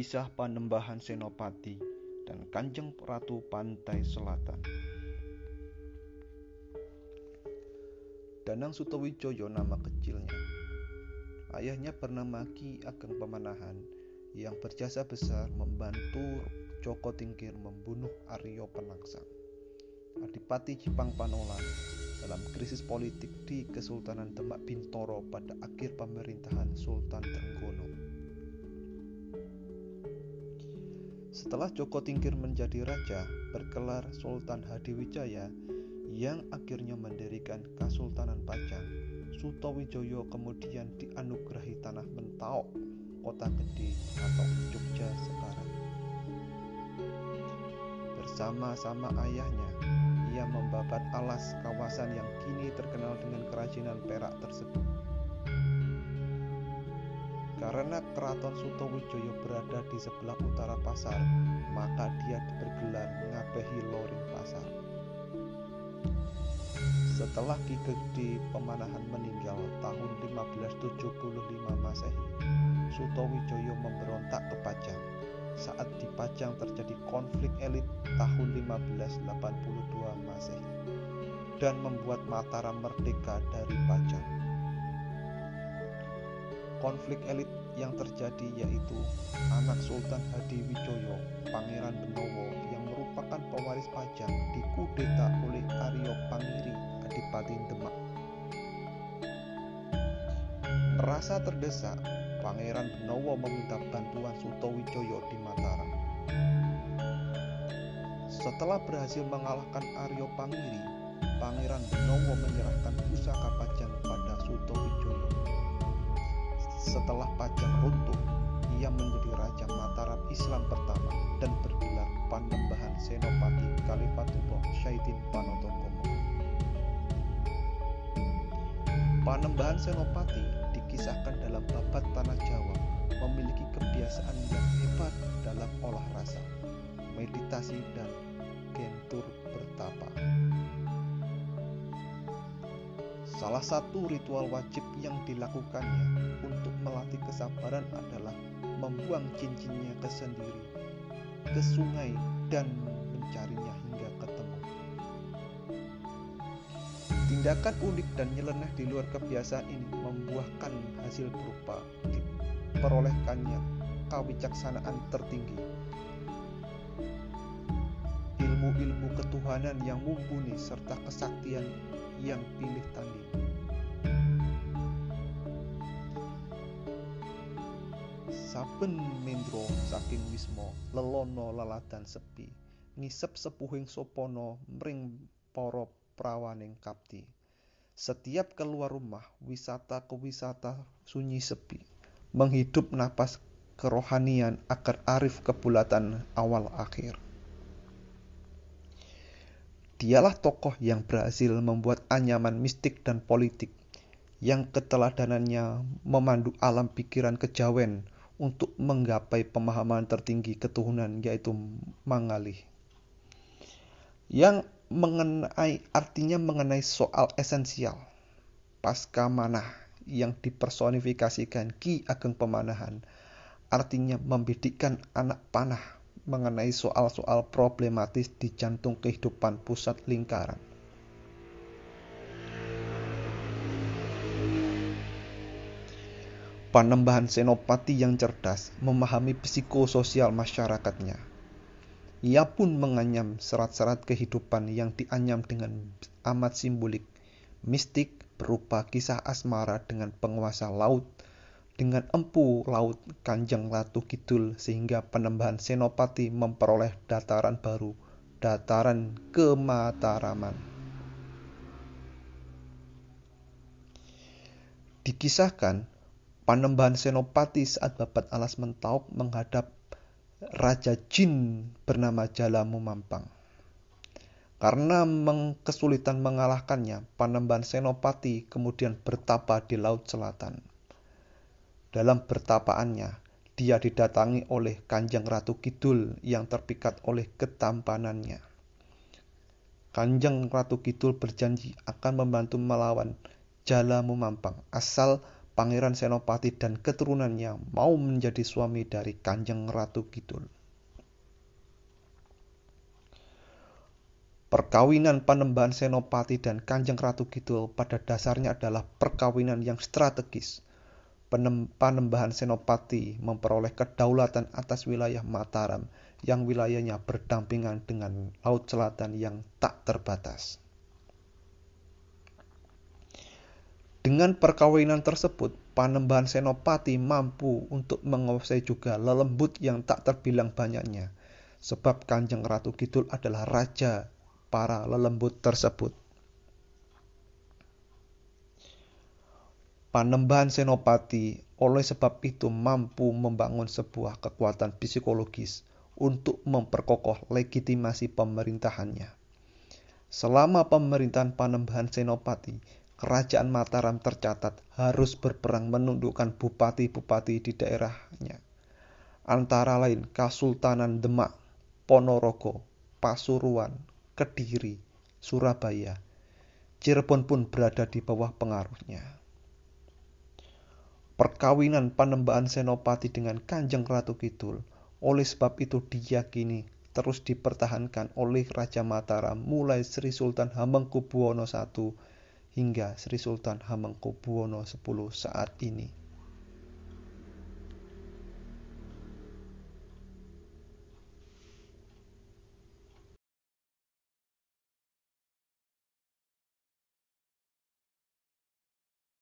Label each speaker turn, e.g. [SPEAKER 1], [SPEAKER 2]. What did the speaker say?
[SPEAKER 1] Kisah Panembahan Senopati dan Kanjeng Ratu Pantai Selatan. Danang Sutowijoyo nama kecilnya. Ayahnya bernama Ki Ageng Pemanahan yang berjasa besar membantu Joko Tingkir membunuh Aryo Penangsang. Adipati Jipang Panolan dalam krisis politik di Kesultanan Demak Bintoro pada akhir pemerintahan Sultan Trenggono. Setelah Joko Tingkir menjadi raja, berkelar Sultan Hadiwijaya yang akhirnya mendirikan Kesultanan Pajang. Sutowijoyo kemudian dianugerahi tanah Mentaok, kota gede atau Jogja sekarang. Bersama-sama ayahnya, ia membabat alas kawasan yang kini terkenal dengan kerajinan perak tersebut. Karena keraton Sutowijoyo berada di sebelah utara pasar, maka dia bergelar ngabehi loring pasar. Setelah Ki Gede Pemanahan meninggal tahun 1575 Masehi, Sutowijoyo memberontak ke Pajang saat di Pajang terjadi konflik elit tahun 1582 Masehi dan membuat Mataram merdeka dari Pajang. Konflik elit yang terjadi yaitu anak Sultan Hadiwijoyo, Pangeran Benowo yang merupakan pewaris Pajang dikudeta oleh Aryo Pangiri, Adipati Demak. Merasa terdesak, Pangeran Benowo meminta bantuan Sutowijoyo di Mataram. Setelah berhasil mengalahkan Aryo Pangiri, Pangeran Benowo menyerahkan pusaka Pajang pada Sutowijoyo. Setelah Pajang runtuh, ia menjadi Raja Mataram Islam pertama dan bergelar Panembahan Senopati Kalifatullah Syaitin Panotokomo. Panembahan Senopati dikisahkan dalam babat Tanah Jawa memiliki kebiasaan yang hebat dalam olah rasa, meditasi dan gentur bertapa. Salah satu ritual wajib yang dilakukannya untuk kesabaran adalah membuang cincinnya ke sendiri, ke sungai dan mencarinya hingga ketemu. Tindakan unik dan nyeleneh di luar kebiasaan ini membuahkan hasil berupa diperolehkannya kawicaksanaan tertinggi. Ilmu-ilmu ketuhanan yang mumpuni serta kesaktian yang pilih tanding. Saben mendro saking wismo lelono laladan sepi ngisep sepuhing sopono mring para prawaning kapti. Setiap keluar rumah, wisata ke wisata sunyi sepi, menghidup napas kerohanian agar arif kebulatan awal akhir. Dialah tokoh yang berhasil membuat anyaman mistik dan politik yang keteladanannya memandu alam pikiran kejawen untuk menggapai pemahaman tertinggi ketuhanan yaitu mangalih. Yang mengenai artinya mengenai soal esensial pasca manah yang dipersonifikasikan Ki Ageng Pemanahan artinya membidikkan anak panah mengenai soal-soal problematis di jantung kehidupan pusat lingkaran. Panembahan Senopati yang cerdas memahami psikososial masyarakatnya. Ia pun menganyam serat-serat kehidupan yang dianyam dengan amat simbolik, mistik berupa kisah asmara dengan penguasa laut, dengan empu laut Kanjeng Ratu Kidul sehingga penembahan Senopati memperoleh dataran baru, dataran kemataraman. Dikisahkan, panembahan Senopati saat babat alas Mentauk menghadap Raja Jin bernama Jalamu Mampang. Karena kesulitan mengalahkannya, Panembahan Senopati kemudian bertapa di Laut Selatan. Dalam bertapaannya, dia didatangi oleh Kanjeng Ratu Kidul yang terpikat oleh ketampanannya. Kanjeng Ratu Kidul berjanji akan membantu melawan Jalamu Mampang asal Pangeran Senopati dan keturunannya mau menjadi suami dari Kanjeng Ratu Kidul. Perkawinan Panembahan Senopati dan Kanjeng Ratu Kidul pada dasarnya adalah perkawinan yang strategis. Panembahan Senopati memperoleh kedaulatan atas wilayah Mataram yang wilayahnya berdampingan dengan Laut Selatan yang tak terbatas. Dengan perkawinan tersebut, Panembahan Senopati mampu untuk menguasai juga lelembut yang tak terbilang banyaknya, sebab Kanjeng Ratu Kidul adalah raja para lelembut tersebut. Panembahan Senopati oleh sebab itu mampu membangun sebuah kekuatan psikologis untuk memperkokoh legitimasi pemerintahannya. Selama pemerintahan Panembahan Senopati, Kerajaan Mataram tercatat harus berperang menundukkan bupati-bupati di daerahnya. Antara lain Kasultanan Demak, Ponorogo, Pasuruan, Kediri, Surabaya, Cirebon pun berada di bawah pengaruhnya. Perkawinan Panembahan Senopati dengan Kanjeng Ratu Kidul oleh sebab itu diyakini terus dipertahankan oleh Raja Mataram mulai Sri Sultan Hamengkubuwono I hingga Sri Sultan Hamengkubuwono X saat ini.